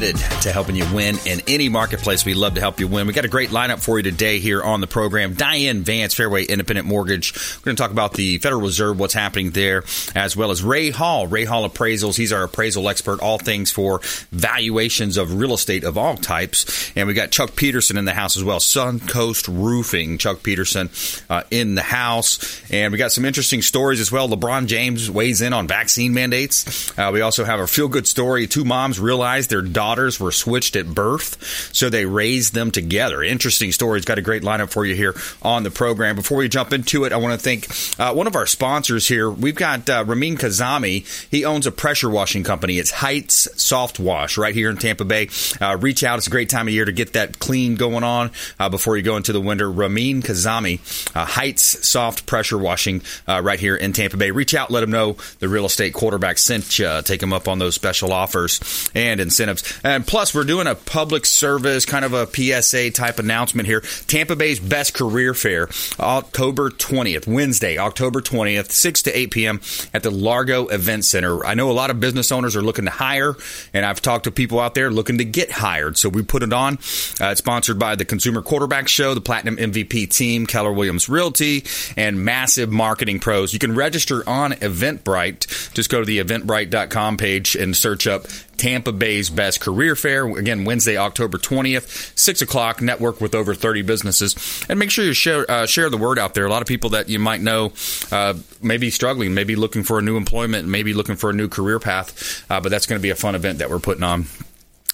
to helping you win in any marketplace. We love to help you win. We got a great lineup for you today here on the program. Diane Vance, Fairway Independent Mortgage. We're going to talk about the Federal Reserve, what's happening there, as well as Ray Hall, Ray Hall Appraisals. He's our appraisal expert, all things for valuations of real estate of all types. And we got Chuck Peterson in the house as well, Suncoast Roofing. Chuck Peterson uh, in the house. And we got some interesting stories as well. LeBron James weighs in on vaccine mandates. Uh, we also have a feel good story. Two moms realize their daughters were switched at birth, so they raised them together. Interesting stories. Got a great lineup for you here on the program. Before we jump into it, I want to thank uh, one of our sponsors here. We've got uh, Ramin Kazami. He owns a pressure washing company. It's Heights Soft Wash right here in Tampa Bay. Uh, reach out. It's a great time of year to get that clean going on uh, before you go into the winter. Ramin Kazami, uh, Heights Soft Pressure Washing uh, right here in Tampa Bay. Reach out. Let them know the real estate quarterback sent you. Take them up on those special offers and incentives. And plus, we're doing a public service kind of a PSA type announcement here. Tampa Bay's best career fair, October 20th, Wednesday, October 20th, 6 to 8 p.m. at the Largo Event Center. I know a lot of business owners are looking to hire, and I've talked to people out there looking to get hired. So we put it on. Uh, it's sponsored by the Consumer Quarterback Show, the Platinum MVP team, Keller Williams Realty, and Massive Marketing Pros. You can register on Eventbrite. Just go to the eventbrite.com page and search up Tampa Bay's Best Career Fair. Again, Wednesday, October 20th, 6 o'clock, network with over 30 businesses. And make sure you share, uh, share the word out there. A lot of people that you might know uh, may be struggling, maybe looking for a new employment, maybe looking for a new career path. Uh, but that's going to be a fun event that we're putting on.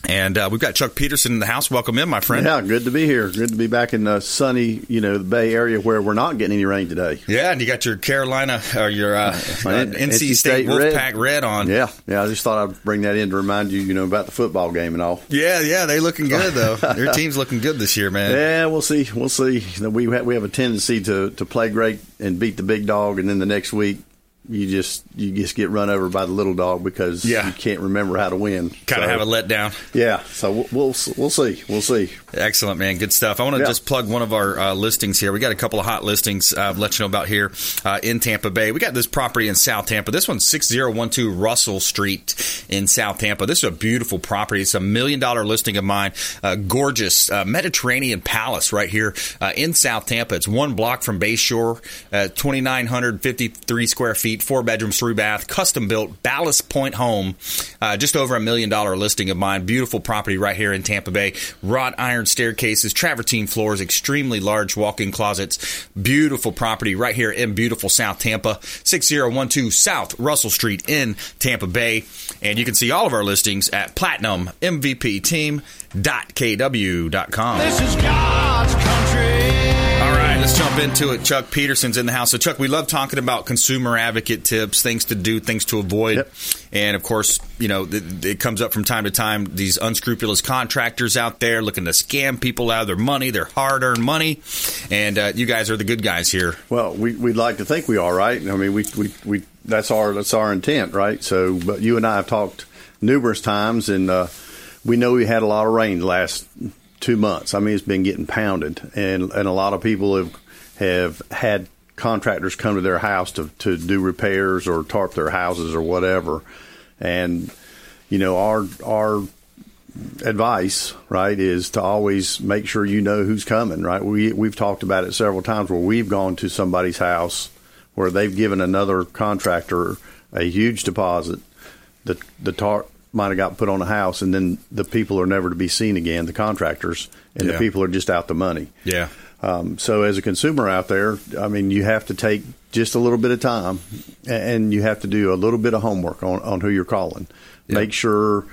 And uh, we've got Chuck Peterson in the house. Welcome in, my friend. Yeah, good to be here. Good to be back in the sunny, you know, the Bay Area where we're not getting any rain today. Yeah, and you got your Carolina or your uh, NC, State, State Wolfpack red. red. on. Yeah, yeah. I just thought I'd bring that in to remind you, you know, about the football game and all. Yeah, yeah. They looking good though. Their team's looking good this year, man. Yeah, we'll see. We'll see. We have, we have a tendency to to play great and beat the big dog, and then the next week you just you just get run over by the little dog because yeah. you can't remember how to win. Kind of so, have a letdown. Yeah, so we'll, we'll, we'll see, we'll see. Excellent, man. Good stuff. I want to yeah. just plug one of our uh, listings here. We got a couple of hot listings. Uh, I'll let you know about here uh, in Tampa Bay. We got this property in South Tampa. This one's six zero one two Russell Street in South Tampa. This is a beautiful property. It's a million dollar listing of mine. gorgeous uh, Mediterranean palace right here uh, in South Tampa. It's one block from Bayshore, uh, twenty nine hundred fifty three square feet four bedrooms, three bath, custom built Ballast Point home. Uh, just over a million dollar listing of mine. Beautiful property right here in Tampa Bay. Wrought iron staircases, travertine floors, extremely large walk in closets. Beautiful property right here in beautiful South Tampa. 6012 South Russell Street in Tampa Bay. And you can see all of our listings at platinummvpteam.kw.com. This is God's country let's jump into it. Chuck Peterson's in the house. So, Chuck, we love talking about consumer advocate tips, things to do, things to avoid. Yep. And of course, you know, it, it, comes up from time to time these unscrupulous contractors out there looking to scam people out of their money, their hard earned money. And uh, you guys are the good guys here. Well, we, would like to think we are, right? I mean, we, we, we, that's our, that's our intent, right? So, but you and I have talked numerous times and, uh, we know we had a lot of rain last two months. I mean, it's been getting pounded, and and a lot of people have have had contractors come to their house to to do repairs or tarp their houses or whatever, and you know our our advice right is to always make sure you know who's coming right? We we've talked about it several times where we've gone to somebody's house where they've given another contractor a huge deposit. The the tarp might have got put on a house, and then the people are never to be seen again. The contractors and yeah. the people are just out the money. Yeah. Um, so as a consumer out there, I mean, you have to take just a little bit of time, and you have to do a little bit of homework on, on who you're calling. Yeah. Make sure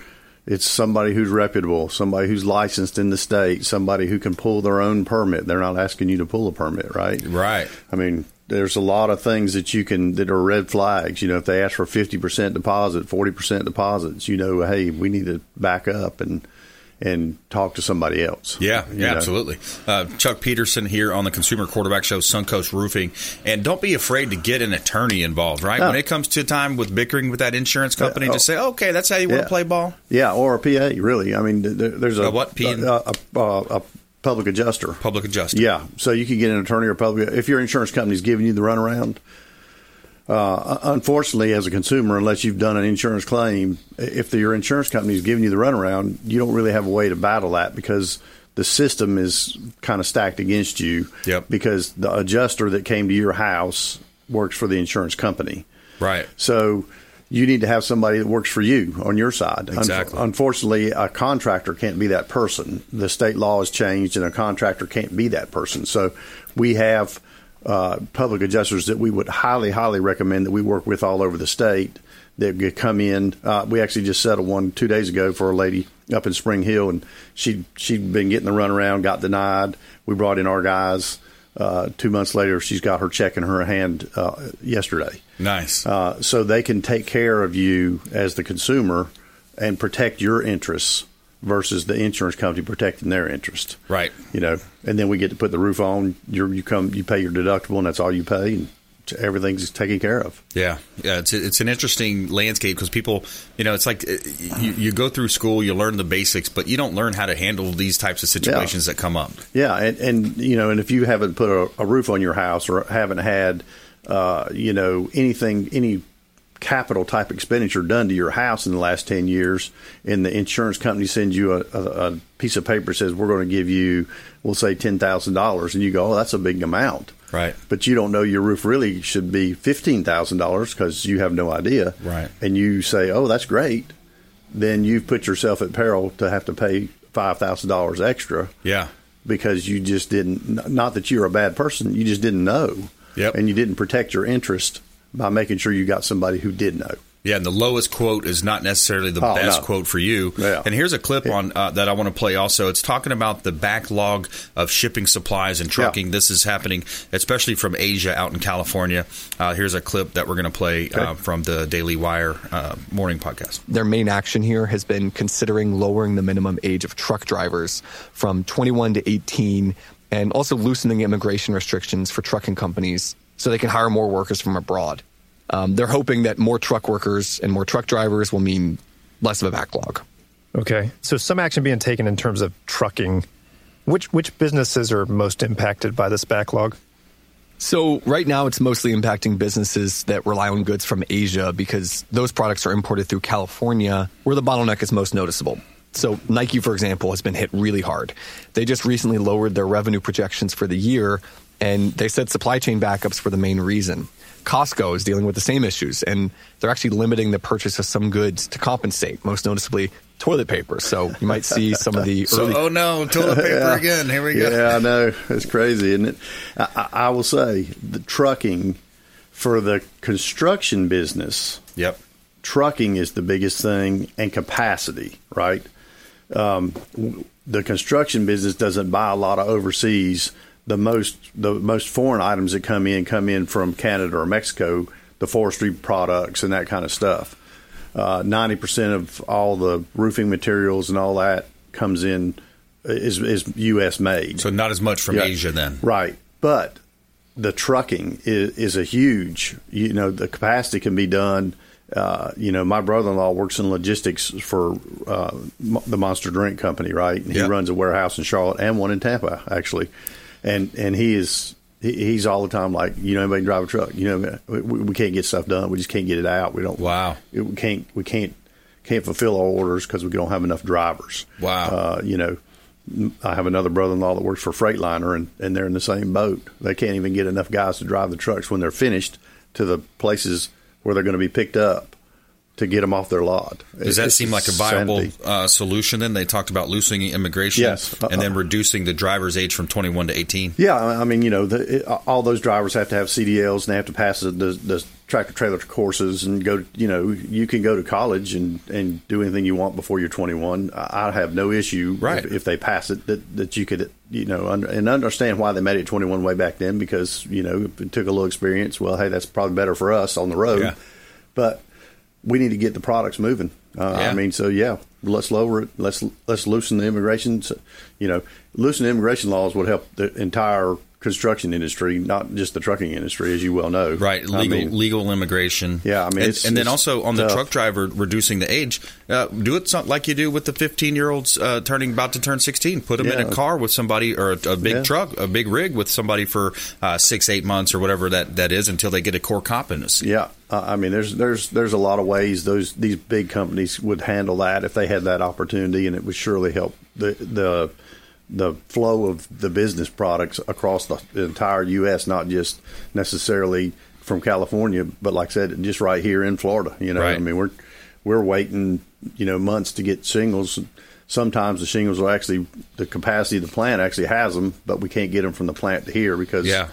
it's somebody who's reputable, somebody who's licensed in the state, somebody who can pull their own permit. They're not asking you to pull a permit, right? Right. I mean, there's a lot of things that you can that are red flags. You know, if they ask for fifty percent deposit, forty percent deposits, you know, hey, we need to back up and and talk to somebody else. Yeah, yeah, know? absolutely. Uh, Chuck Peterson here on the Consumer Quarterback Show, Suncoast Roofing, and don't be afraid to get an attorney involved. Right No. when it comes to time with bickering with that insurance company, oh. just say, okay, that's how you want to play ball. Yeah, or a PA. Really, I mean, there- there's a A what? P and- a, a, a, a public adjuster. Public adjuster. Yeah, so you can get an attorney or public if your insurance company's giving you the runaround. Uh, unfortunately, as a consumer, unless you've done an insurance claim, if your insurance company is giving you the runaround, you don't really have a way to battle that because the system is kind of stacked against you. Yep. Because the adjuster that came to your house works for the insurance company. Right. So you need to have somebody that works for you on your side. Un- Exactly. unfortunately, a contractor can't be that person. The state law has changed, and a contractor can't be that person. So we have uh, public adjusters that we would highly, highly recommend that we work with all over the state that could come in. Uh, we actually just settled one two days ago for a lady up in Spring Hill, and she she'd been getting the runaround, got denied. We brought in our guys. Uh, two months later, she's got her check in her hand uh, yesterday. Nice. Uh, so they can take care of you as the consumer and protect your interests versus the insurance company protecting their interest. Right. You know, and then we get to put the roof on. You're, you come, you pay your deductible, and that's all you pay, and everything's taken care of. Yeah, yeah, it's it's an interesting landscape because people, you know, it's like uh, you, you go through school, you learn the basics, but you don't learn how to handle these types of situations that come up. Yeah, and, and you know, and if you haven't put a, a roof on your house or haven't had, uh, you know, anything, any capital type expenditure done to your house in the last ten years, and the insurance company sends you a, a, a piece of paper that says we're going to give you, we'll say ten thousand dollars, and you go, oh, that's a big amount. Right. But you don't know your roof really should be fifteen thousand dollars because you have no idea. Right. And you say, oh, that's great. Then you've put yourself at peril to have to pay five thousand dollars extra Yeah, because you just didn't not that you're a bad person you just didn't know Yep. and you didn't protect your interest by making sure you got somebody who did know yeah, and the lowest quote is not necessarily the Oh, best no. quote for you. Yeah. And here's a clip on uh, that I want to play. Also, it's talking about the backlog of shipping supplies and trucking. Yeah. This is happening, especially from Asia out in California. Uh, here's a clip that we're going to play uh, from the Daily Wire uh, morning podcast. Their main action here has been considering lowering the minimum age of truck drivers from 21 to 18 and also loosening immigration restrictions for trucking companies so they can hire more workers from abroad. Um, they're hoping that more truck workers and more truck drivers will mean less of a backlog. Okay. So some action being taken in terms of trucking. Which which businesses are most impacted by this backlog? So right now, it's mostly impacting businesses that rely on goods from Asia because those products are imported through California, where the bottleneck is most noticeable. So Nike, for example, has been hit really hard. They just recently lowered their revenue projections for the year, and they said supply chain backups were the main reason. Costco is dealing with the same issues, and they're actually limiting the purchase of some goods to compensate, most noticeably toilet paper. So you might see some of the So, early. oh no, toilet paper again. Here we go. yeah i know it's crazy isn't it I, I I will say the trucking for the construction business Yep. trucking is the biggest thing and capacity, right? Um, the construction business doesn't buy a lot of overseas. The most the most foreign items that come in come in from Canada or Mexico, the forestry products and that kind of stuff. Uh, Ninety percent of all the roofing materials and all that comes in is is U.S. made. So not as much from Yeah. Asia then. Right. But the trucking is, is a huge, you know, the capacity can be done. Uh, you know, my brother in law works in logistics for uh, the Monster Drink Company, right? And he runs a warehouse in Charlotte and one in Tampa, actually. And and he is he, he's all the time like, you know, anybody drive a truck? You know, we, we can't get stuff done. We just can't get it out. We don't. Wow. We can't. We can't can't fulfill our orders because we don't have enough drivers. Wow. Uh, you know, I have another brother-in-law that works for Freightliner, and, and they're in the same boat. They can't even get enough guys to drive the trucks when they're finished to the places where they're going to be picked up to get them off their lot. Does that seem like a viable uh, solution? Then they talked about loosening immigration, Yes. and then reducing the driver's age from twenty-one to eighteen. Yeah, I I mean, you know, the, it, all those drivers have to have CDLs and they have to pass the, the tractor trailer courses and go. You know, you can go to college and and do anything you want before you're 21. I have no issue Right. if, if they pass it that that you could you know under, and understand why they made it 21 way back then because you know it took a little experience. Well, hey, that's probably better for us on the road, Yeah. but we need to get the products moving. Uh, Yeah. I mean, so yeah, let's lower it. Let's let's loosen the immigration. so- You know, loosen the immigration laws would help the entire construction industry, not just the trucking industry, as you well know. Right, I legal mean, legal immigration. Yeah, I mean, and, it's- and then also on the tough. truck driver reducing the age, uh, do it like you do with the fifteen year olds uh, turning about to turn sixteen. Put them in a car with somebody or a, a big Yeah. truck, a big rig with somebody for uh, six, eight months or whatever that, that is until they get a core competency. Yeah, I mean, there's there's there's a lot of ways those these big companies would handle that if they had that opportunity, and it would surely help the the the flow of the business products across the, entire U.S., not just necessarily from California, but like I said, just right here in Florida. You know, Right. I mean, we're we're waiting, you know, months to get shingles. Sometimes the shingles are actually the capacity of the plant actually has them, but we can't get them from the plant to here because Yeah.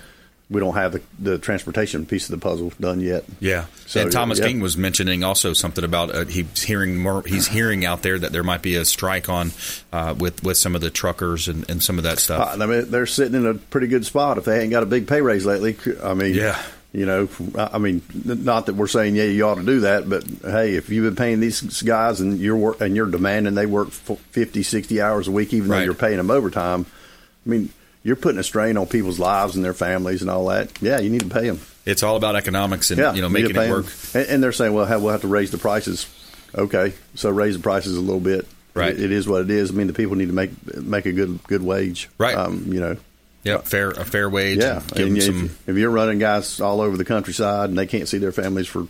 We don't have the, the transportation piece of the puzzle done yet. Yeah, So, and Thomas yeah. King was mentioning also something about uh, he's hearing more. He's hearing out there that there might be a strike on uh, with with some of the truckers and, and some of that stuff. Uh, I mean, they're sitting in a pretty good spot if they ain't got a big pay raise lately. I mean, Yeah. you know, I mean, not that we're saying yeah you ought to do that, but hey, if you've been paying these guys and you're work, and you're demanding they work f- 50, 60 hours a week, even Right. though you're paying them overtime, I mean, you're putting a strain on people's lives and their families and all that. Yeah, you need to pay them. it's all about economics and Yeah, you know making it work. And, and they're saying, well, hey, we'll have to raise the prices. Okay, so raise the prices a little bit. Right. It- it is what it is. I mean, the people need to make make a good good wage. Right. Um, you know. Yeah, fair a fair wage. Yeah, give and them if, some. if you're running guys all over the countryside and they can't see their families for,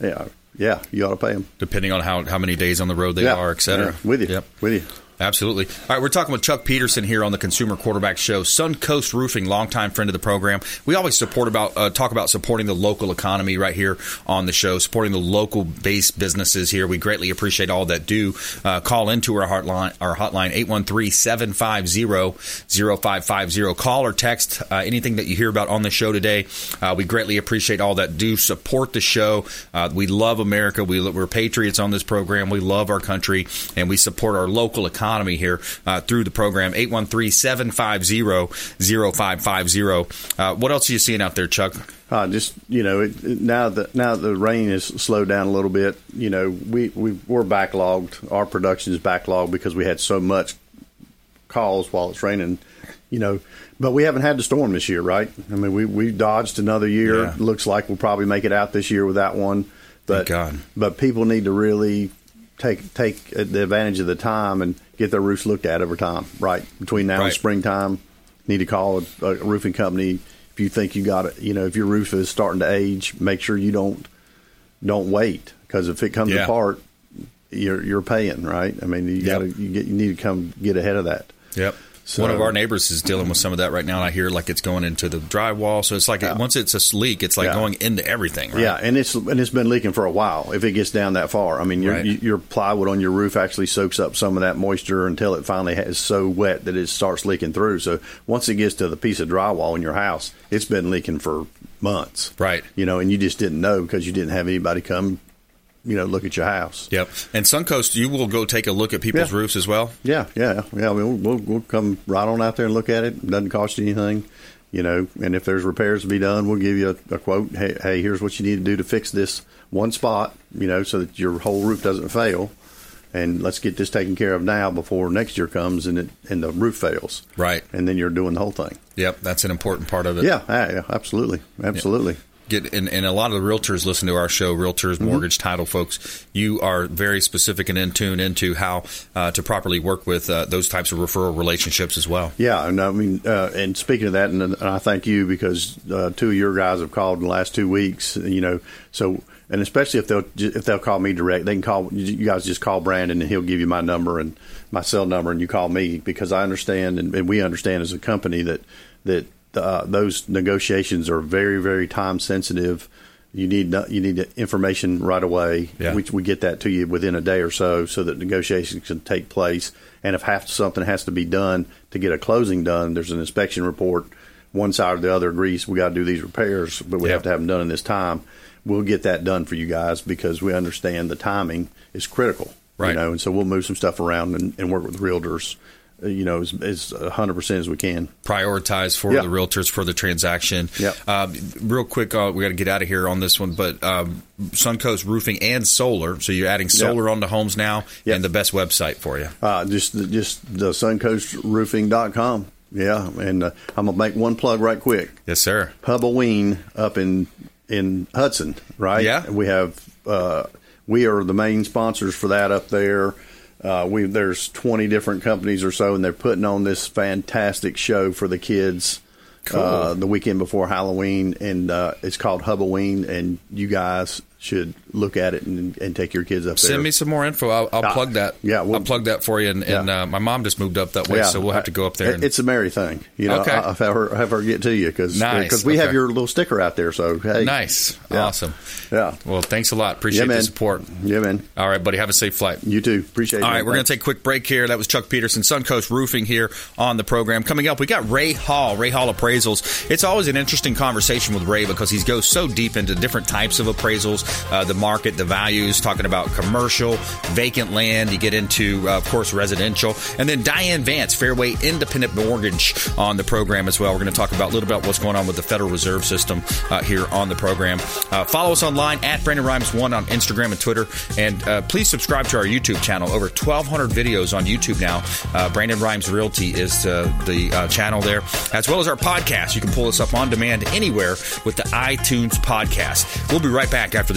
yeah, yeah, you ought to pay them. Depending on how, how many days on the road they yeah, are, et cetera. yeah, with you, Yep. with you. Absolutely. All right, we're talking with Chuck Peterson here on the Consumer Quarterback Show. Suncoast Roofing, longtime friend of the program. We always support about uh, talk about supporting the local economy right here on the show, supporting the local based businesses here. We greatly appreciate all that do. Uh, call into our hotline, our hotline 813-750-0550. Call or text uh, anything that you hear about on the show today. Uh, we greatly appreciate all that do support the show. Uh, we love America. We, we're patriots on this program. We love our country and we support our local economy here uh, through the program. 813-750-0550. Uh, what else are you seeing out there, Chuck? Uh, just you know, it, it- now that now the rain has slowed down a little bit, you know, we we we're backlogged. Our production is backlogged because we had so much calls while it's raining. You know, but we haven't had the storm this year, right? I mean, we we dodged another year. Yeah. Looks like we'll probably make it out this year without one. But God. but people need to really take take the advantage of the time and get their roofs looked at over time. Right between now Right. and springtime, need to call a, a roofing company if you think you got it. You know, if your roof is starting to age, make sure you don't don't wait because if it comes Yeah. apart, you're you're paying. Right? I mean, you Yep. got to you get you need to come get ahead of that. Yep. So- One of our neighbors is dealing with some of that right now, and I hear like it's going into the drywall. So it's like Yeah. once it's a leak, it's like Yeah. going into everything. Right? Yeah, and it's and it's been leaking for a while. If it gets down that far, I mean, your Right. your plywood on your roof actually soaks up some of that moisture until it finally is so wet that it starts leaking through. So once it gets to the piece of drywall in your house, it's been leaking for months. Right. You know, and you just didn't know because you didn't have anybody come, you know, look at your house. Yep. And Suncoast, you will go take a look at people's Yeah. roofs as well. Yeah, yeah, yeah. We'll, we'll we'll come right on out there and look at it. It doesn't cost you anything, you know. And if there's repairs to be done, we'll give you a, a quote. Hey, hey, here's what you need to do to fix this one spot, you know, so that your whole roof doesn't fail. And let's get this taken care of now before next year comes and it and the roof fails. Right. And then you're doing the whole thing. Yep. That's an important part of it. Yeah, yeah, yeah, absolutely, absolutely. Get and, and a lot of the realtors listen to our show realtors Mm-hmm. mortgage title folks you are very specific and in tune into how uh, to properly work with uh, those types of referral relationships as well Yeah, and I mean, uh, and speaking of that, and, and I thank you because uh, two of your guys have called in the last two weeks. You know, so and especially if they'll if they'll call me direct, they can call you guys. Just call Brandon, and he'll give you my number and my cell number, and you call me because I understand and, and we understand as a company that that uh, those negotiations are very very time sensitive. You need you need information right away. Yeah. We, we get that to you within a day or so, so that negotiations can take place. And if half something has to be done to get a closing done, there's an inspection report. One side or the other agrees we got to do these repairs, but we Yeah. have to have them done in this time. we'll get that done for you guys because we understand the timing is critical. Right. You know, and so we'll move some stuff around and, and work with realtors. Uh, You know, as, as 100% as we can. prioritize for Yeah. the realtors for the transaction. Yep. Uh, real quick, uh, we got to get out of here on this one, but um, Suncoast Roofing and Solar. So you're adding solar onto homes now, Yep. and the best website for you. Uh, just just the suncoastroofing.com. Yeah, and uh, I'm gonna make one plug right quick. Yes, sir. Hubbleween up in in Hudson, right? Yeah. we have uh, we are the main sponsors for that up there. Uh, we there's 20 different companies or so, and they're putting on this fantastic show for the kids. Cool. Uh, the weekend before Halloween, and uh, it's called Hubbleween, and you guys should look at it and, and take your kids up there. Send me some more info. I'll, I'll Ah, plug that. yeah, we'll- I'll plug that for you. And, and uh, my mom just moved up that way, Yeah, so we'll have to go up there. And, it's a merry thing, you know. Okay. I, I'll have her, have her get to you because Nice, we have your little sticker out there. So hey, nice, Yeah. awesome. Yeah. Well, thanks a lot. Appreciate the support. Yeah, man. All right, buddy. Have a safe flight. You too. Appreciate it. All right, man. we're going to take a quick break here. That was Chuck Peterson, Suncoast Roofing here on the program. Coming up, we got Ray Hall, Ray Hall Appraisals. It's always an interesting conversation with Ray because he goes so deep into different types of appraisals, uh, the market, the values, talking about commercial, vacant land. You get into, uh, of course, residential. And then Diane Vance, Fairway Independent Mortgage on the program as well. We're going to talk about a little bit what's going on with the Federal Reserve System uh, here on the program. Uh, follow us online at Brandon Rhymes1 on Instagram and Twitter. And uh, please subscribe to our YouTube channel. Over 1,200 videos on YouTube now. Uh, Brandon Rhymes Realty is the channel there, as well as our podcast. You can pull us up on demand anywhere with the iTunes podcast. We'll be right back after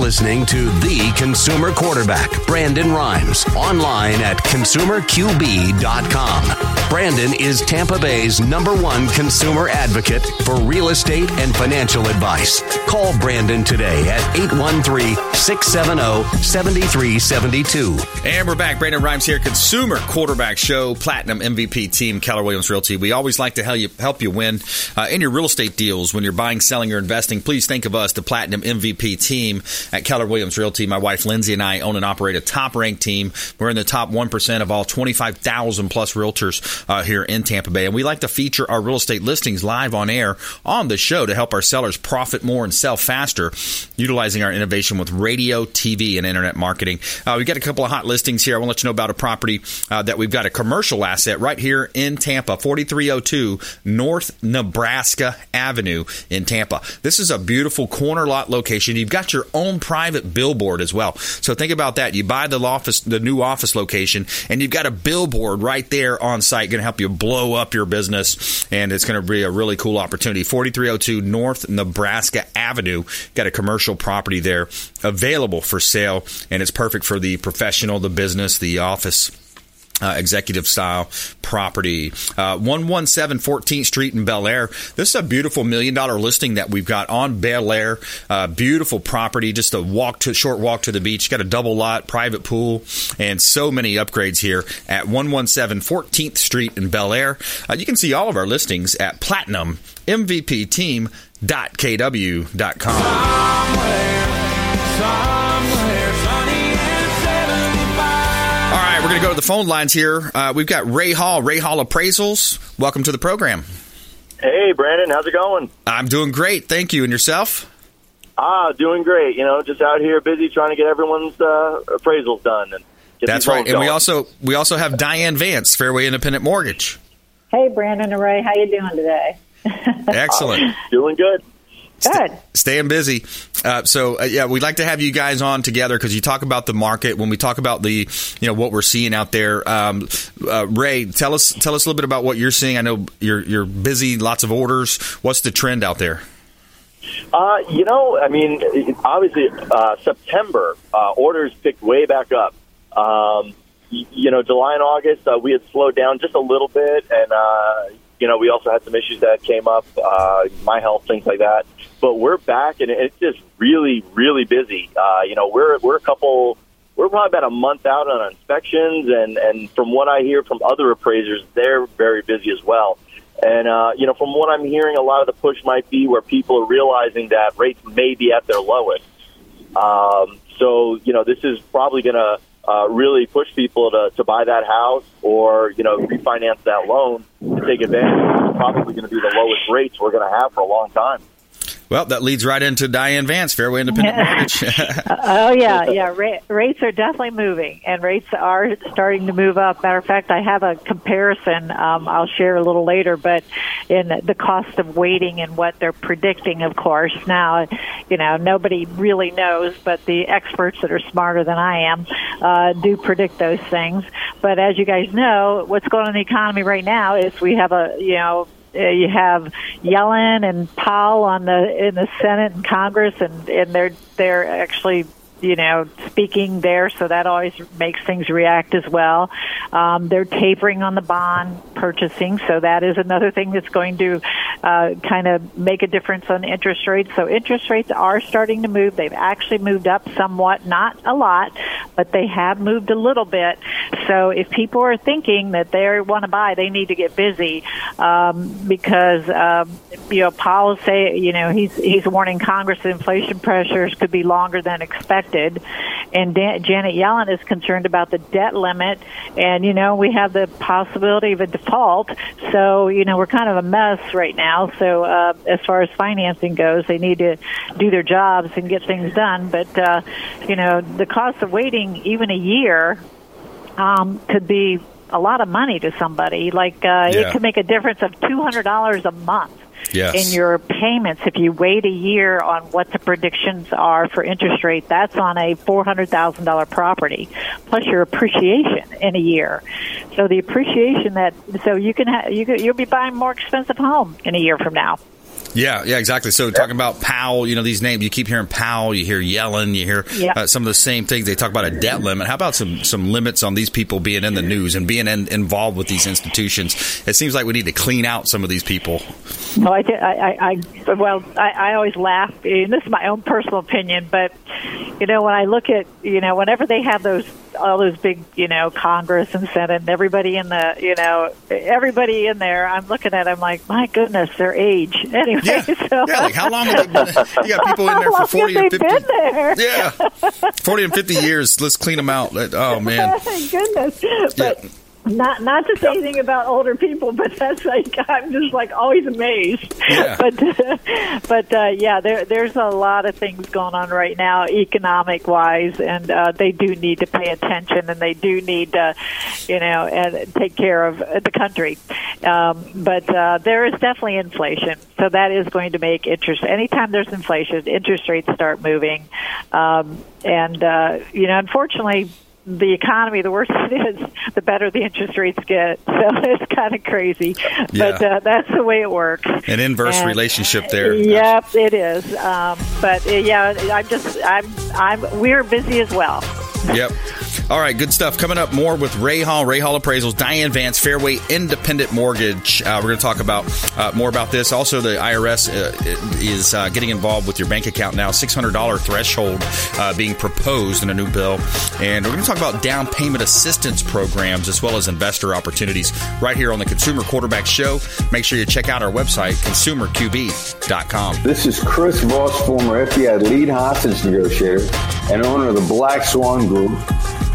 Listening to The Consumer Quarterback, Brandon Rhymes, online at consumerqb.com. Brandon is Tampa Bay's number one consumer advocate for real estate and financial advice. Call Brandon today at 813 670 7372. And we're back. Brandon Rhymes here, Consumer Quarterback Show, Platinum MVP team, Keller Williams Realty. We always like to help you, help you win uh, in your real estate deals when you're buying, selling, or investing. Please think of us, the Platinum MVP team at Keller Williams Realty. My wife Lindsay and I own and operate a top ranked team. We're in the top 1% of all 25,000 plus realtors uh, here in Tampa Bay. And we like to feature our real estate listings live on air on the show to help our sellers profit more and sell faster, utilizing our innovation with radio, TV, and internet marketing. Uh, we've got a couple of hot listings here. I want to let you know about a property uh, that we've got a commercial asset right here in Tampa, 4302 North Nebraska Avenue in Tampa. This is a beautiful corner lot location. You've got your own private billboard as well. So think about that. You buy the office, the new office location, and you've got a billboard right there on site, going to help you blow up your business, and it's going to be a really cool opportunity. 4302 North Nebraska Avenue. Got a commercial property there available for sale, and it's perfect for the professional, the business, the office. Uh, executive style property. Uh, 117 14th Street in Belleair. This is a beautiful million dollar listing that we've got on Belleair. Uh, beautiful property, just a walk to short walk to the beach. Got a double lot, private pool, and so many upgrades here at 117 14th Street in Belleair. Uh, you can see all of our listings at platinummvpteam.kw.com. Somewhere, somewhere to go to the phone lines here. Uh, we've got Ray Hall, Ray Hall Appraisals. Welcome to the program. Hey, Brandon, how's it going? I'm doing great. Thank you. And yourself? Ah, doing great. You know, just out here busy trying to get everyone's uh, appraisals done. And get That's right. loans And we also we also have Diane Vance, Fairway Independent Mortgage. Hey, Brandon and Ray, how you doing today? Excellent. doing good. Good. Staying busy. Uh, so uh, yeah, we'd like to have you guys on together because you talk about the market. When we talk about the you know what we're seeing out there, um, uh, Ray, tell us tell us a little bit about what you're seeing. I know you're you're busy, lots of orders. What's the trend out there? Uh, you know, I mean, obviously, uh, September uh, orders picked way back up. Um, you know, July and August uh, we had slowed down just a little bit, and uh, you know, we also had some issues that came up, uh, my health, things like that. But we're back, and it's just really, really busy. Uh, you know, we're we're a couple. We're probably about a month out on inspections, and and from what I hear from other appraisers, they're very busy as well. And uh, you know, from what I'm hearing, a lot of the push might be where people are realizing that rates may be at their lowest. Um, so you know, this is probably going to uh, really push people to, to buy that house or you know refinance that loan to take advantage. It's probably going to be the lowest rates we're going to have for a long time. Well, that leads right into Diane Vance, Fairway Independent Mortgage. Oh yeah, yeah. Ra- rates are definitely moving, and rates are starting to move up. Matter of fact, I have a comparison. Um, I'll share a little later, but in the cost of waiting and what they're predicting, of course. Now, you know, nobody really knows, but the experts that are smarter than I am uh, do predict those things. But as you guys know, what's going on in the economy right now is we have a you know uh, you have Yellen and Powell on the in the Senate and Congress, and and they're they're actually you know speaking there, so that always makes things react as well. Um, they're tapering on the bond purchasing, so that is another thing that's going to uh, kind of make a difference on interest rates. So interest rates are starting to move. They've actually moved up somewhat, not a lot, but they have moved a little bit. So if people are thinking that they want to buy, they need to get busy um, because um, you know Powell say you know he's he's warning Congress that inflation pressures could be longer than expected, and Dan- Janet Yellen is concerned about the debt limit, and you know we have the possibility of a default. So you know we're kind of a mess right now. So uh, as far as financing goes, they need to do their jobs and get things done. But uh, you know the cost of waiting even a year um, could be a lot of money to somebody. Like uh, Yeah. it could make a difference of two hundred dollars a month Yes. in your payments if you wait a year on what the predictions are for interest rate. That's on a four hundred thousand dollar property plus your appreciation in a year. So the appreciation that so you can ha- you could, you'll be buying more expensive home in a year from now. Yeah, yeah, exactly. So talking about Powell, you know these names. You keep hearing Powell, you hear Yellen, you hear Yeah. uh, some of the same things. They talk about a debt limit. How about some some limits on these people being in the news and being in, involved with these institutions? It seems like we need to clean out some of these people. I, I, I, I well, I, I always laugh. And this is my own personal opinion, but you know, when I look at, you know, whenever they have those, all those big, you know, Congress and Senate and everybody in the, you know, everybody in there, I'm looking at, I'm like, my goodness, their age. Anyway, Yeah, so yeah. Like how long have they been? You got people in there for forty and fifty. been there? Yeah, forty and fifty years. Let's clean them out. Oh man. Goodness. But not not to say anything about older people, but that's like I'm just like always amazed. Yeah. But but uh, yeah, there there's a lot of things going on right now, economic wise, and uh, they do need to pay attention, and they do need to, you know, and take care of the country. Um, but uh, there is definitely inflation, so that is going to make interest. Anytime there's inflation, interest rates start moving, um, and uh, you know, unfortunately the economy, the worse it is, the better the interest rates get. So it's kind of crazy, but Yeah. uh, that's the way it works. An inverse And- relationship there. Yep, it is. Um, but uh, yeah, I'm just I'm I'm we're busy as well. Yep. All right, good stuff. Coming up more with Ray Hall, Ray Hall Appraisals, Diane Vance, Fairway Independent Mortgage. Uh, we're going to talk about uh, more about this. Also, the IRS uh, is uh, getting involved with your bank account now. $600 threshold uh, being proposed in a new bill. And we're going to talk about down payment assistance programs as well as investor opportunities right here on the Consumer Quarterback Show. Make sure you check out our website, consumerqb.com. This is Chris Voss, former FBI lead hostage negotiator and owner of the Black Swan Group,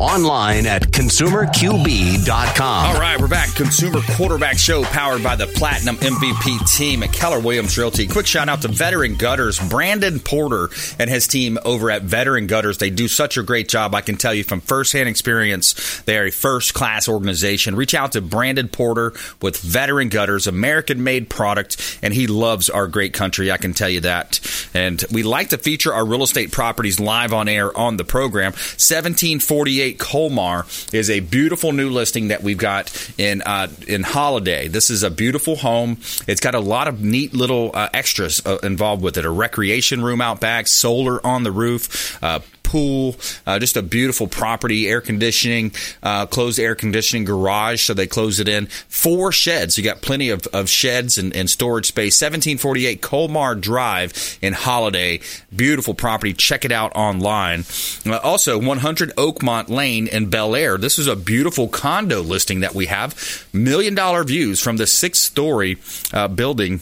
Online at consumerqb.com. All right, we're back. Consumer Quarterback Show powered by the Platinum MVP team at Keller Williams Realty. Quick shout out to Veteran Gutters, Brandon Porter and his team over at Veteran Gutters. They do such a great job. I can tell you from firsthand experience, they are a first class organization. Reach out to Brandon Porter with Veteran Gutters, American made product, and he loves our great country. I can tell you that. And we like to feature our real estate properties live on air on the program. 1748 Colmar is a beautiful new listing that we've got in uh, in Holiday. This is a beautiful home. It's got a lot of neat little uh, extras uh, involved with it. A recreation room out back, solar on the roof. Pool, uh, just a beautiful property, air conditioning, uh, closed air conditioning garage, so they close it in. Four sheds. You got plenty of, of sheds and, and storage space. 1748 Colmar Drive in Holiday. Beautiful property. Check it out online. Uh, also, 100 Oakmont Lane in Belleair. This is a beautiful condo listing that we have. Million dollar views from the sixth story uh, building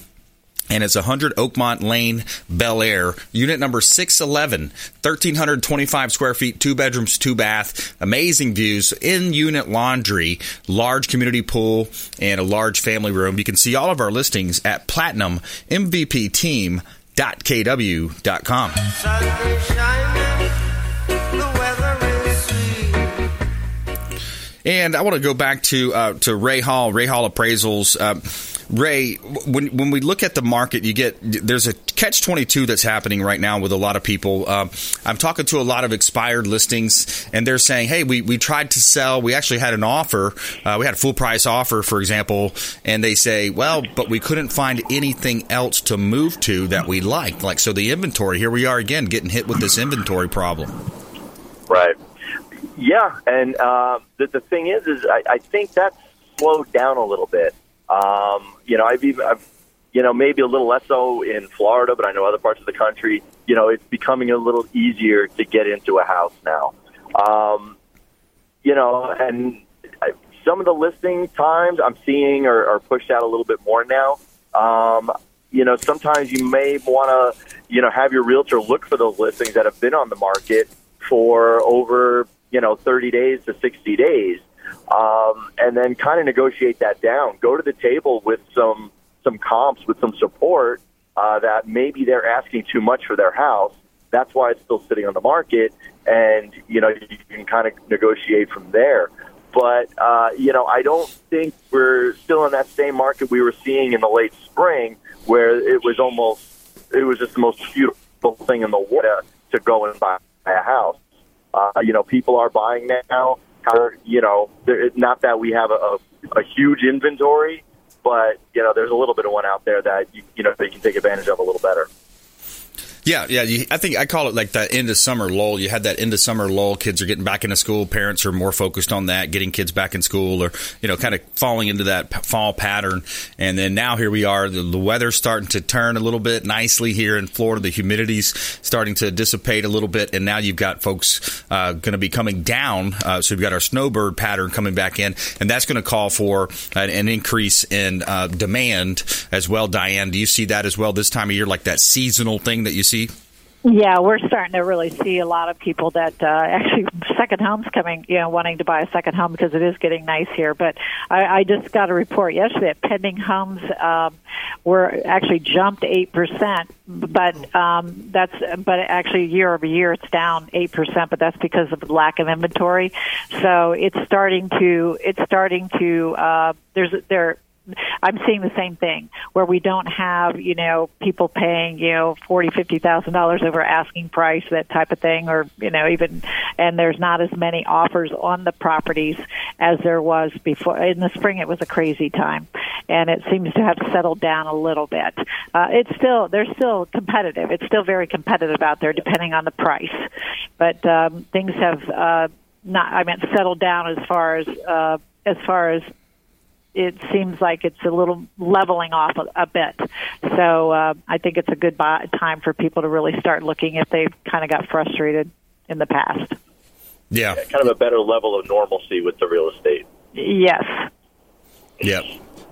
and it's 100 Oakmont Lane, Belleair, unit number 611, 1,325 square feet, two bedrooms, two bath, amazing views, in unit laundry, large community pool, and a large family room. You can see all of our listings at platinummvpteam.kw.com. And I want to go back to uh, to Ray Hall, Ray Hall Appraisals. Uh, Ray, when when we look at the market, you get there's a catch twenty two that's happening right now with a lot of people. Um, I'm talking to a lot of expired listings, and they're saying, "Hey, we, we tried to sell. We actually had an offer. Uh, we had a full price offer, for example, and they say, well, but we couldn't find anything else to move to that we liked. Like so, the inventory. Here we are again, getting hit with this inventory problem. Right. Yeah, and uh, the, the thing is, is I, I think that's slowed down a little bit. Um, you know, I've even, I've, you know, maybe a little less so in Florida, but I know other parts of the country. You know, it's becoming a little easier to get into a house now. Um, you know, and I, some of the listing times I'm seeing are, are pushed out a little bit more now. Um, you know, sometimes you may want to, you know, have your realtor look for those listings that have been on the market for over, you know, 30 days to 60 days um, and then kind of negotiate that down. Go to the table with some some comps, with some support uh, that maybe they're asking too much for their house. That's why it's still sitting on the market, and you know you can kind of negotiate from there. But uh, you know, I don't think we're still in that same market we were seeing in the late spring, where it was almost it was just the most beautiful thing in the world to go and buy a house. Uh, you know, people are buying now you know, there, not that we have a, a, a huge inventory, but you know, there's a little bit of one out there that you, you know they can take advantage of a little better. Yeah, yeah. You, I think I call it like that end of summer lull. You had that end of summer lull. Kids are getting back into school. Parents are more focused on that, getting kids back in school, or you know, kind of falling into that fall pattern. And then now here we are. The, the weather's starting to turn a little bit nicely here in Florida. The humidity's starting to dissipate a little bit, and now you've got folks uh, going to be coming down. Uh, so we've got our snowbird pattern coming back in, and that's going to call for an, an increase in uh, demand as well. Diane, do you see that as well this time of year, like that seasonal thing that you see? Yeah, we're starting to really see a lot of people that uh, actually second homes coming, you know, wanting to buy a second home because it is getting nice here. But I, I just got a report yesterday that pending homes um, were actually jumped eight percent, but um, that's but actually year over year it's down eight percent, but that's because of lack of inventory. So it's starting to it's starting to uh, there's there I'm seeing the same thing where we don't have you know people paying you know forty fifty thousand dollars over asking price that type of thing or you know even and there's not as many offers on the properties as there was before. In the spring it was a crazy time and it seems to have settled down a little bit. Uh, it's still they're still competitive. It's still very competitive out there depending on the price. But um, things have uh, not I mean settled down as far as uh, as far as it seems like it's a little leveling off a, a bit. So uh, I think it's a good buy, time for people to really start looking if they've kind of got frustrated in the past. Yeah. yeah. Kind of a better level of normalcy with the real estate. Yes. Yeah.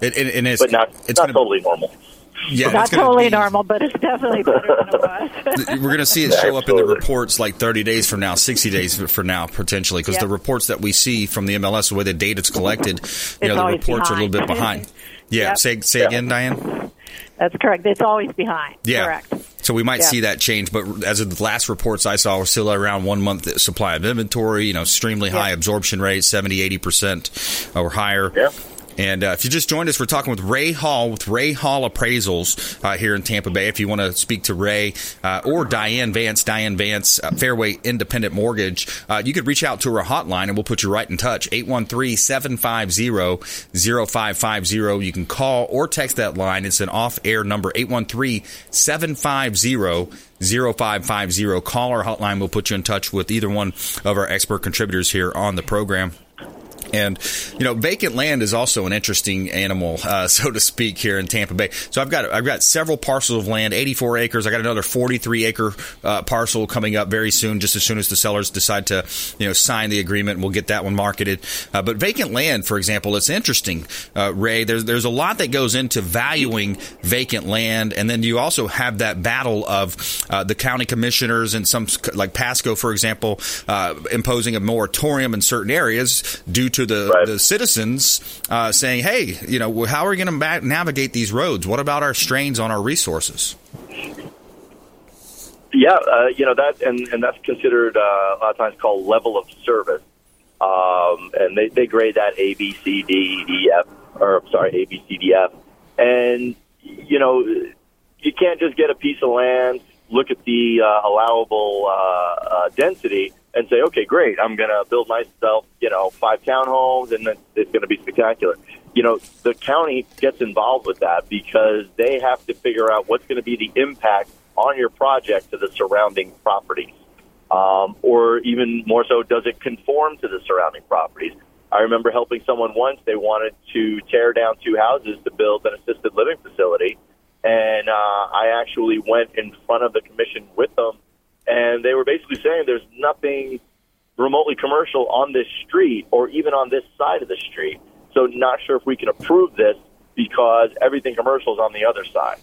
It, and, and it's, but not, it's not gonna, totally normal. Yeah, not totally be, normal, but it's definitely better than it was. we're going to see it show up in the reports like 30 days from now, 60 days from now, potentially, because yep. the reports that we see from the MLS, the way the data's collected, you know, the reports behind. are a little bit behind. Yeah, yep. say say yep. again, Diane. That's correct. It's always behind. Yeah. Correct. So we might see that change, but as of the last reports I saw, we're still around one month supply of inventory. You know, extremely high absorption rate, 70, 80 percent or higher. Yeah. And uh, if you just joined us, we're talking with Ray Hall with Ray Hall Appraisals uh, here in Tampa Bay. If you want to speak to Ray uh, or Diane Vance, Diane Vance, uh, Fairway Independent Mortgage, uh, you could reach out to our hotline and we'll put you right in touch. 813-750-0550. You can call or text that line. It's an off-air number, 813-750 0550. Call our hotline. We'll put you in touch with either one of our expert contributors here on the program. And you know, vacant land is also an interesting animal, uh, so to speak, here in Tampa Bay. So I've got I've got several parcels of land, 84 acres. I got another 43 acre uh, parcel coming up very soon. Just as soon as the sellers decide to you know sign the agreement, we'll get that one marketed. Uh, but vacant land, for example, it's interesting, uh, Ray. There's there's a lot that goes into valuing vacant land, and then you also have that battle of uh, the county commissioners and some like Pasco, for example, uh, imposing a moratorium in certain areas due to the, right. the citizens uh, saying, hey, you know, how are we going to ma- navigate these roads? What about our strains on our resources? Yeah, uh, you know that, and, and that's considered uh, a lot of times called level of service, um, and they, they grade that A, B, C, D, E, F, or sorry, A, B, C, D, F, and you know you can't just get a piece of land, look at the uh, allowable uh, uh, density, and say, okay, great, I'm going to build myself, you know, five townhomes, and it's going to be spectacular. You know, the county gets involved with that because they have to figure out what's going to be the impact on your project to the surrounding properties. Um, or even more so, does it conform to the surrounding properties? I remember helping someone once. They wanted to tear down two houses to build an assisted living facility. And uh, I actually went in front of the commission with them and they were basically saying there's nothing remotely commercial on this street or even on this side of the street. So not sure if we can approve this because everything commercial is on the other side.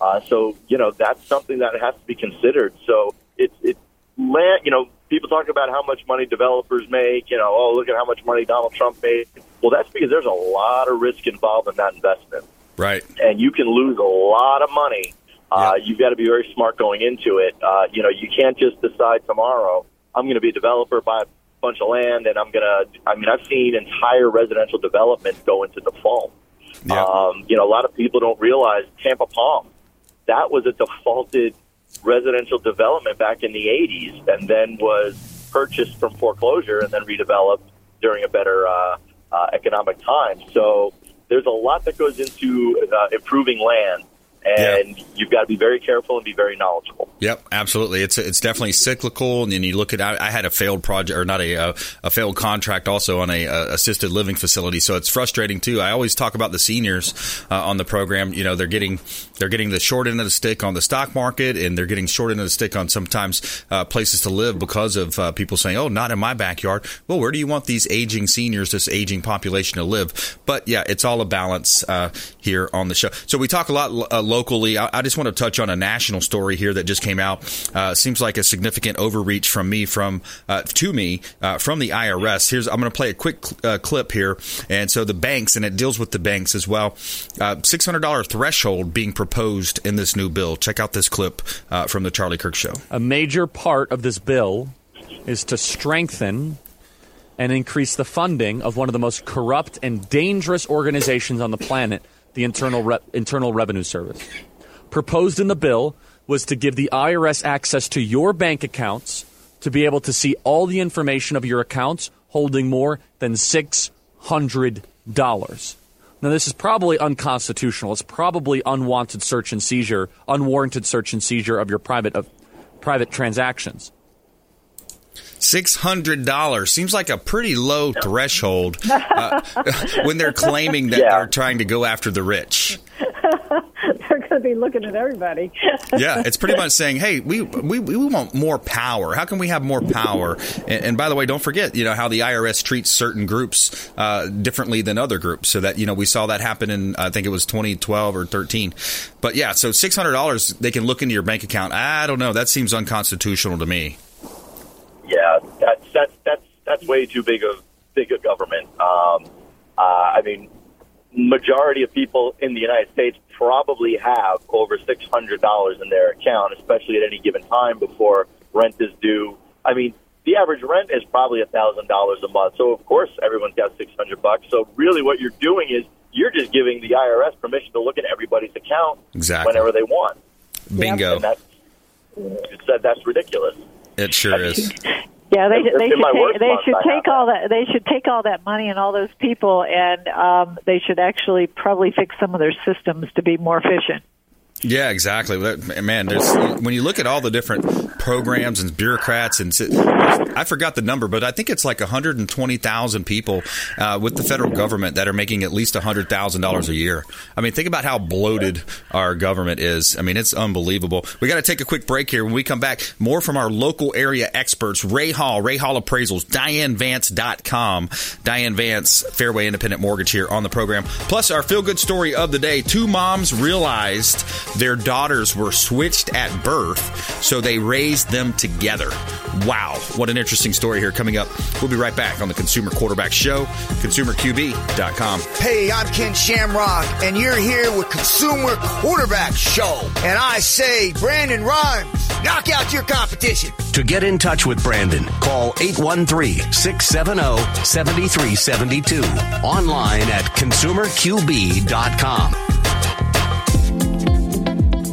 Uh, so you know that's something that has to be considered. So it's it land. You know, people talk about how much money developers make. You know, oh look at how much money Donald Trump made. Well, that's because there's a lot of risk involved in that investment. Right. And you can lose a lot of money uh, You've got to be very smart going into it. Uh, you know, you can't just decide tomorrow I'm going to be a developer, buy a bunch of land, and I'm going to. I mean, I've seen entire residential development go into default. Um, you know, a lot of people don't realize Tampa Palm that was a defaulted residential development back in the 80s, and then was purchased from foreclosure and then redeveloped during a better uh, uh, economic time. So there's a lot that goes into uh, improving land and yeah. you've got to be very careful and be very knowledgeable. Yep, absolutely. It's it's definitely cyclical. And then you look at I, I had a failed project or not a a, a failed contract also on a, a, assisted living facility, so it's frustrating too. I always talk about the seniors uh, on the program. You know, they're getting they're getting the short end of the stick on the stock market, and they're getting short end of the stick on sometimes uh, places to live because of uh, people saying, "Oh, not in my backyard." Well, where do you want these aging seniors, this aging population, to live? But yeah, it's all a balance uh, here on the show. So we talk a lot uh, locally. I, I, just want to touch on a national story here that just came out. Uh, seems like a significant overreach from me from uh, to me uh, from the IRS. Here's I'm going to play a quick cl- uh, clip here, and so the banks and it deals with the banks as well. Uh, six hundred dollar threshold being proposed in this new bill. Check out this clip uh, from the Charlie Kirk Show. A major part of this bill is to strengthen and increase the funding of one of the most corrupt and dangerous organizations on the planet, the Internal, Re- Internal Revenue Service. Proposed in the bill was to give the IRS access to your bank accounts to be able to see all the information of your accounts holding more than $600. Now, this is probably unconstitutional. It's probably unwanted search and seizure, unwarranted search and seizure of your private, of private transactions. Six hundred dollars seems like a pretty low threshold uh, when they're claiming that Yeah. they're trying to go after the rich. They're going to be looking at everybody. Yeah, it's pretty much saying, "Hey, we, we we want more power. How can we have more power?" And, and by the way, don't forget, you know how the IRS treats certain groups uh, differently than other groups. So that you know we saw that happen in I think it was 2012 or 13. But yeah, so six hundred dollars they can look into your bank account. I don't know. That seems unconstitutional to me. Yeah, that's that's that's that's way too big of big a government. Um, uh, I mean, majority of people in the United States probably have over six hundred dollars in their account, especially at any given time before rent is due. I mean, the average rent is probably a thousand dollars a month, so of course everyone's got six hundred bucks. So really, what you're doing is you're just giving the IRS permission to look at everybody's account Exactly. whenever they want. Bingo. And that's that's ridiculous. It sure is. Yeah, they they should take, they should take all that they should take all that money and all those people and um, they should actually probably fix some of their systems to be more efficient. Yeah, exactly. Man, there's when you look at all the different programs and bureaucrats, and I forgot the number, but I think it's like 120,000 people uh, with the federal government that are making at least $100,000 a year. I mean, think about how bloated our government is. I mean, it's unbelievable. We got to take a quick break here. When we come back, more from our local area experts, Ray Hall, Ray Hall Appraisals, DianeVance.com, Diane Vance, Fairway Independent Mortgage here on the program. Plus, our feel good story of the day. Two moms realized their daughters were switched at birth, so they raised them together. Wow, what an interesting story here coming up. We'll be right back on the Consumer Quarterback Show, consumerqb.com. Hey, I'm Ken Shamrock, and you're here with Consumer Quarterback Show. And I say, Brandon Rhymes, knock out your competition. To get in touch with Brandon, call 813 670 7372. Online at consumerqb.com.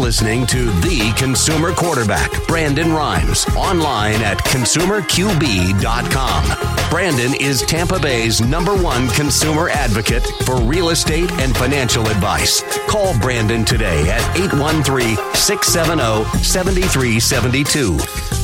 Listening to The Consumer Quarterback, Brandon Rhymes, online at consumerqb.com. Brandon is Tampa Bay's number one consumer advocate for real estate and financial advice. Call Brandon today at 813 670 7372.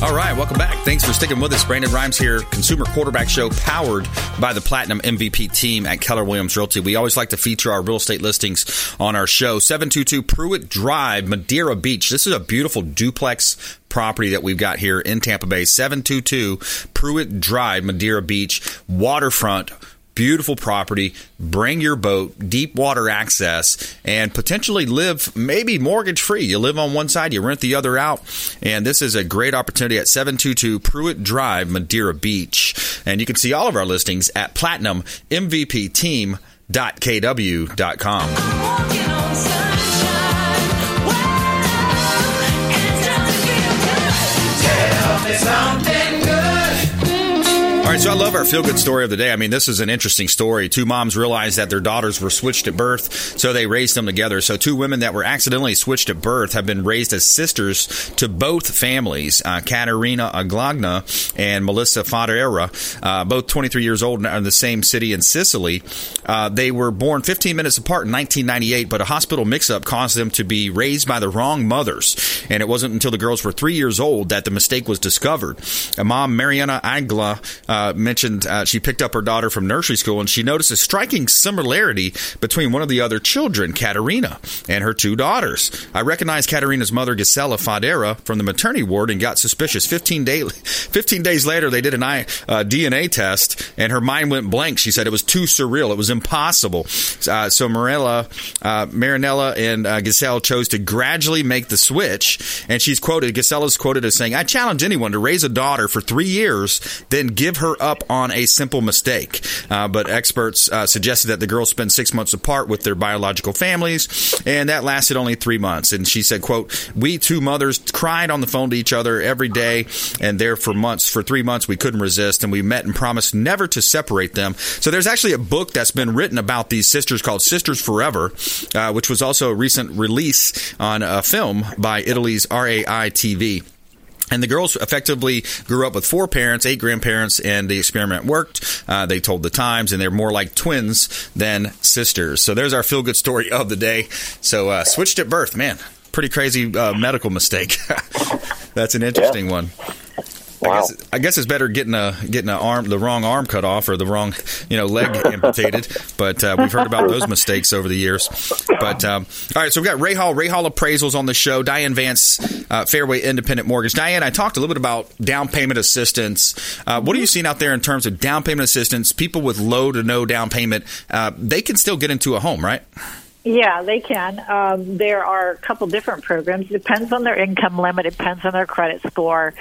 All right, welcome back. Thanks for sticking with us. Brandon Rhymes here, Consumer Quarterback Show, powered by the Platinum MVP team at Keller Williams Realty. We always like to feature our real estate listings on our show. 722 Pruitt Drive, Madeira Beach. This is a beautiful duplex property that we've got here in Tampa Bay. 722 Pruitt Drive, Madeira Beach, waterfront. Beautiful property. Bring your boat, deep water access, and potentially live maybe mortgage free. You live on one side, you rent the other out. And this is a great opportunity at 722 Pruitt Drive, Madeira Beach. And you can see all of our listings at platinummvpteam.kw.com. All right, so I love our feel good story of the day. I mean, this is an interesting story. Two moms realized that their daughters were switched at birth, so they raised them together. So, two women that were accidentally switched at birth have been raised as sisters to both families, uh, Katerina Aglagna and Melissa Fadera, uh, both 23 years old and in the same city in Sicily. Uh, they were born 15 minutes apart in 1998, but a hospital mix up caused them to be raised by the wrong mothers. And it wasn't until the girls were three years old that the mistake was discovered. A mom, Mariana Agla, uh, mentioned uh, she picked up her daughter from nursery school and she noticed a striking similarity between one of the other children, Katerina, and her two daughters. I recognized Katerina's mother, Gisela Fadera, from the maternity ward and got suspicious. 15, day, 15 days later, they did an uh, DNA test and her mind went blank. She said it was too surreal. It was impossible. Uh, so Marilla, uh, Marinella and uh, Giselle chose to gradually make the switch. And she's quoted, Giselle is quoted as saying, I challenge anyone to raise a daughter for three years, then give her up on a simple mistake. Uh, but experts uh, suggested that the girls spend six months apart with their biological families, and that lasted only three months. And she said, quote, we two mothers cried on the phone to each other every day, and there for months, for three months, we couldn't resist, and we met and promised never to separate them. So there's actually a book that's been written about these sisters called Sisters Forever, uh, which was also a recent release on a film by Italy's RAI TV. And the girls effectively grew up with four parents, eight grandparents, and the experiment worked. Uh, they told the Times, and they're more like twins than sisters. So there's our feel good story of the day. So uh, switched at birth, man. Pretty crazy uh, medical mistake. That's an interesting yeah. one. Wow. I guess I guess it's better getting a getting a arm the wrong arm cut off or the wrong you know leg amputated. But uh, we've heard about those mistakes over the years. But um, all right, so we've got Ray Hall Ray Hall appraisals on the show. Diane Vance, uh, Fairway Independent Mortgage. Diane, I talked a little bit about down payment assistance. Uh, what are you seeing out there in terms of down payment assistance? People with low to no down payment, uh, they can still get into a home, right? Yeah, they can. Um, there are a couple different programs. Depends on their income limit. Depends on their credit score.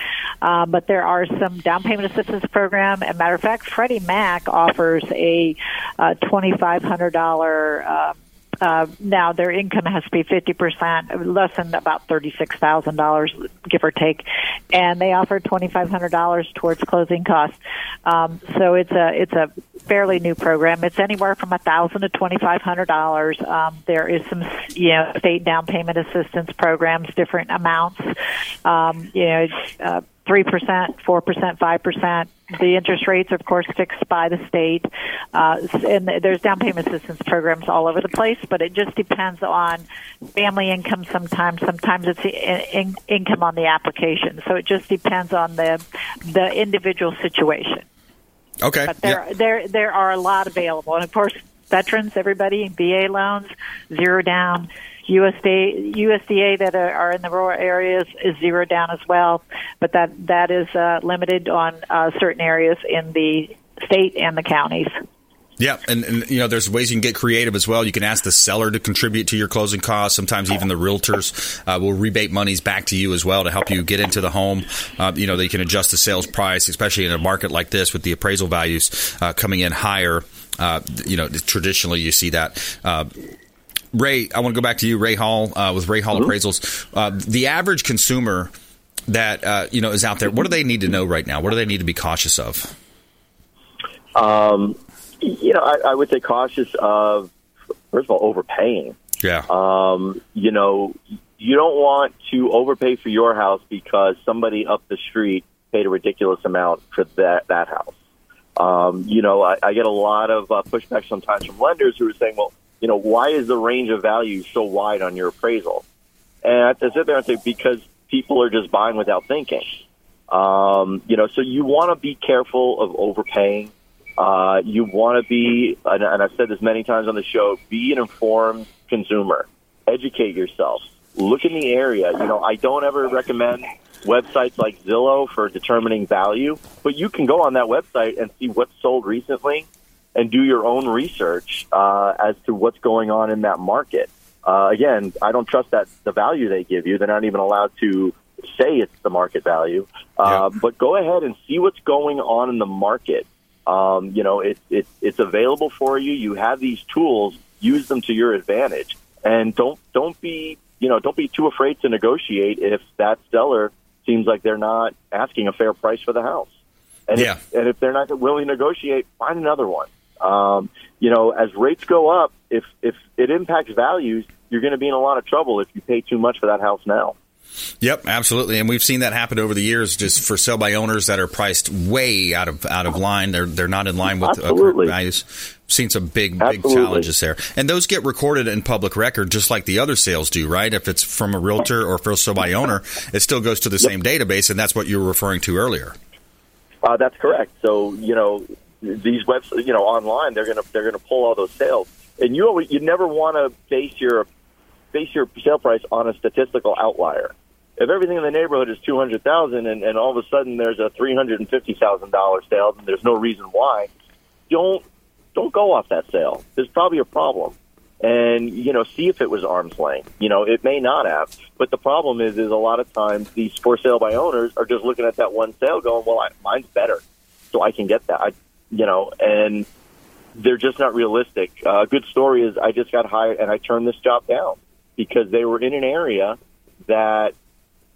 Uh, but there are some down payment assistance program. As a matter of fact, Freddie Mac offers a uh, twenty five hundred dollar. Uh, uh, now their income has to be 50%, less than about $36,000, give or take, and they offer $2,500 towards closing costs. Um, so it's a, it's a fairly new program. It's anywhere from a thousand to $2,500. Um, there is some, you know, state down payment assistance programs, different amounts. Um, you know, uh, 3%, 4%, 5%. The interest rates, of course, fixed by the state. Uh, and there's down payment assistance programs all over the place, but it just depends on family income sometimes. Sometimes it's in, income on the application. So it just depends on the, the individual situation. Okay. But there, there, there are a lot available. And of course, veterans, everybody, VA loans, zero down. USDA, USDA that are in the rural areas is zero down as well, but that that is uh, limited on uh, certain areas in the state and the counties. Yeah, and, and, you know, there's ways you can get creative as well. You can ask the seller to contribute to your closing costs. Sometimes even the realtors uh, will rebate monies back to you as well to help you get into the home. Uh, you know, they can adjust the sales price, especially in a market like this with the appraisal values uh, coming in higher. Uh, you know, traditionally you see that. Ray, I want to go back to you, Ray Hall, uh, with Ray Hall mm-hmm. Appraisals. Uh, the average consumer that uh, you know is out there, what do they need to know right now? What do they need to be cautious of? Um, you know, I, I would say cautious of first of all overpaying. Yeah. Um, you know, you don't want to overpay for your house because somebody up the street paid a ridiculous amount for that that house. Um, you know, I, I get a lot of uh, pushback sometimes from lenders who are saying, "Well, you know, why is the range of value so wide on your appraisal? And I have to sit there and say, because people are just buying without thinking. Um, you know, so you want to be careful of overpaying. Uh, you want to be, and, and I've said this many times on the show, be an informed consumer. Educate yourself. Look in the area. You know, I don't ever recommend websites like Zillow for determining value, but you can go on that website and see what's sold recently and do your own research uh, as to what's going on in that market. Uh, again, I don't trust that the value they give you. They're not even allowed to say it's the market value. Uh, yeah. But go ahead and see what's going on in the market. Um, you know, it, it, it's available for you. You have these tools. Use them to your advantage, and don't don't be you know don't be too afraid to negotiate if that seller seems like they're not asking a fair price for the house. And Yeah. if, and if they're not willing to negotiate, find another one. Um, you know, as rates go up, if if it impacts values, you're going to be in a lot of trouble if you pay too much for that house now. Yep, absolutely, and we've seen that happen over the years, just for sale by owners that are priced way out of out of line. They're they're not in line with uh, Absolutely. values. Seen some big big challenges there, and those get recorded in public record, just like the other sales do, right? If it's from a realtor or for sale by owner, it still goes to the same database, and that's what you were referring to earlier. Uh, that's correct. So you know these webs, you know, online they're gonna they're gonna pull all those sales, and you always you never want to base your base your sale price on a statistical outlier. If everything in the neighborhood is two hundred thousand, and, and all of a sudden there's a three hundred and fifty thousand dollar sale, and there's no reason why, don't don't go off that sale. There's probably a problem, and you know, see if it was arm's length. You know, it may not have, but the problem is, is a lot of times these for sale by owners are just looking at that one sale, going, "Well, I, mine's better, so I can get that." I, you know, and they're just not realistic. Uh, a good story is I just got hired and I turned this job down because they were in an area that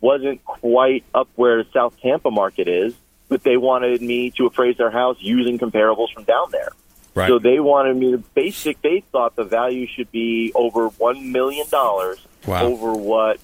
wasn't quite up where the South Tampa market is, but they wanted me to appraise their house using comparables from down there. Right. So they wanted me to basic. They thought the value should be over one million dollars Wow. over what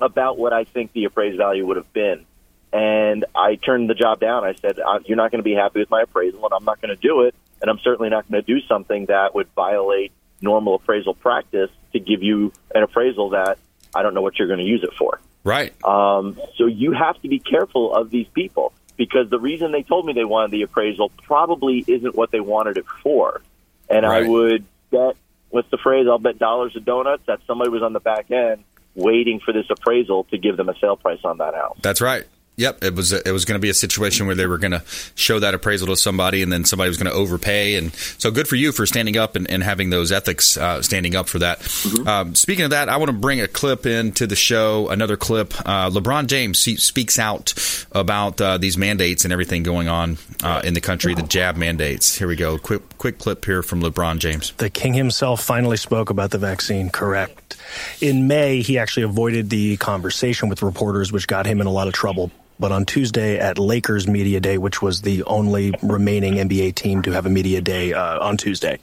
about what I think the appraised value would have been. And I turned the job down. I said, uh, "You're not going to be happy with my appraisal, and I'm not going to do it. And I'm certainly not going to do something that would violate normal appraisal practice to give you an appraisal that I don't know what you're going to use it for." Right. Um, so you have to be careful of these people because the reason they told me they wanted the appraisal probably isn't what they wanted it for. And I would bet, what's the phrase? I'll bet dollars to donuts that somebody was on the back end waiting for this appraisal to give them a sale price on that house. That's right. Yep, it was it was going to be a situation where they were going to show that appraisal to somebody, and then somebody was going to overpay. And so, good for you for standing up and, and having those ethics, uh, standing up for that. Um, speaking of that, I want to bring a clip into the show. Another clip. Uh, LeBron James se- speaks out about uh, these mandates and everything going on uh, in the country, the jab mandates. Here we go. Quick quick clip here from LeBron James. The king himself finally spoke about the vaccine, correct. In May, he actually avoided the conversation with reporters, which got him in a lot of trouble. But on Tuesday at Lakers Media Day, which was the only remaining NBA team to have a media day uh, on Tuesday,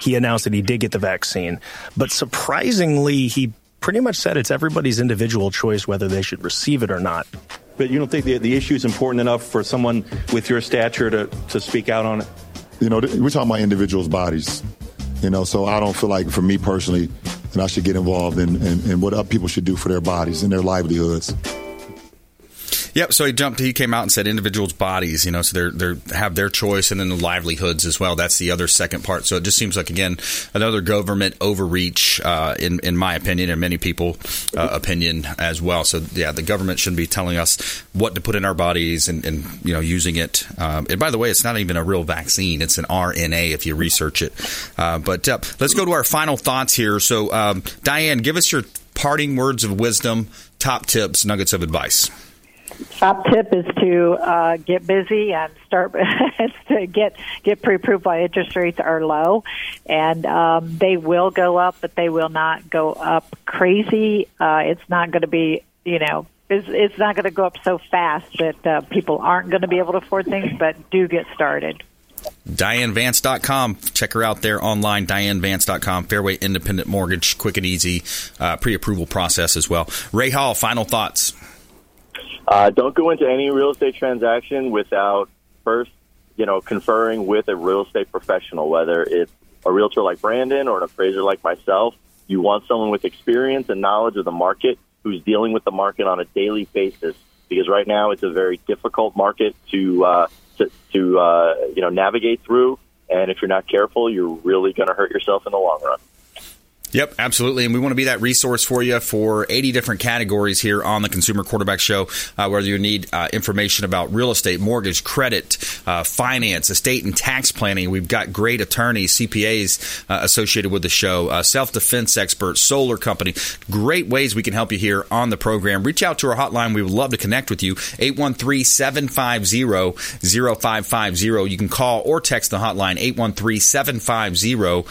he announced that he did get the vaccine. But surprisingly, he pretty much said it's everybody's individual choice whether they should receive it or not. But you don't think the, the issue is important enough for someone with your stature to, to speak out on it? You know, we're talking about individuals' bodies. You know, so I don't feel like, for me personally, that I should get involved in, in, in what other people should do for their bodies and their livelihoods. Yep. So he jumped. He came out and said individuals' bodies. You know, so they're they have their choice, and then the livelihoods as well. That's the other second part. So it just seems like again another government overreach, uh, in in my opinion, and many people' uh, opinion as well. So yeah, the government shouldn't be telling us what to put in our bodies and, and you know using it. Um, and by the way, it's not even a real vaccine; it's an RNA if you research it. Uh, but let's go to our final thoughts here. So um, Diane, give us your parting words of wisdom, top tips, nuggets of advice. Top tip is to uh, get busy and start to get get pre-approved while interest rates are low, and um, they will go up, but they will not go up crazy. Uh, it's not going to be, you know, it's, it's not going to go up so fast that uh, people aren't going to be able to afford things. But do get started. DianeVance.com. Check her out there online, DianeVance.com. Fairway Independent Mortgage, quick and easy uh, pre approval process as well. Ray Hall, final thoughts. Uh, don't go into any real estate transaction without first, you know, conferring with a real estate professional, whether it's a realtor like Brandon or an appraiser like myself. You want someone with experience and knowledge of the market who's dealing with the market on a daily basis because right now it's a very difficult market to uh, to, to uh, you know navigate through. And if you're not careful, you're really going to hurt yourself in the long run. Yep, absolutely. And we want to be that resource for you for 80 different categories here on the Consumer Quarterback Show. Uh, whether you need uh, information about real estate, mortgage, credit, uh, finance, estate and tax planning, we've got great attorneys, CPAs uh, associated with the show, uh, self defense experts, solar company. Great ways we can help you here on the program. Reach out to our hotline. We would love to connect with you. 813 750 0550. You can call or text the hotline 813 750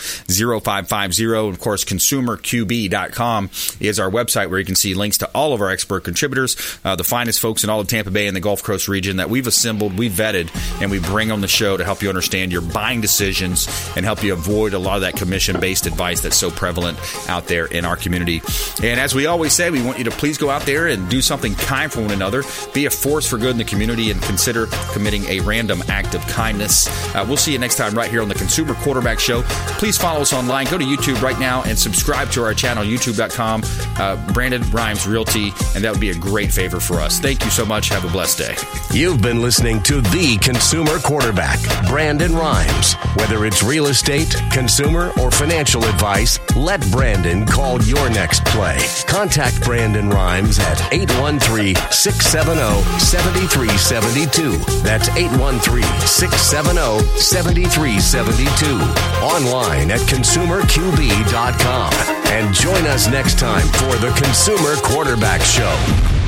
0550. Of course, consumerqb.com is our website where you can see links to all of our expert contributors, uh, the finest folks in all of Tampa Bay and the Gulf Coast region that we've assembled, we've vetted, and we bring on the show to help you understand your buying decisions and help you avoid a lot of that commission based advice that's so prevalent out there in our community. And as we always say, we want you to please go out there and do something kind for one another, be a force for good in the community, and consider committing a random act of kindness. Uh, we'll see you next time right here on the Consumer Quarterback Show. Please follow us online. Go to YouTube right now and subscribe to our channel, youtube.com, uh, Brandon Rhymes Realty, and that would be a great favor for us. Thank you so much. Have a blessed day. You've been listening to the Consumer Quarterback, Brandon Rhymes. Whether it's real estate, consumer, or financial advice, let Brandon call your next play. Contact Brandon Rhymes at 813 670 7372. That's 813 670 7372. Online at consumerqb.com. And join us next time for the Consumer Quarterback Show.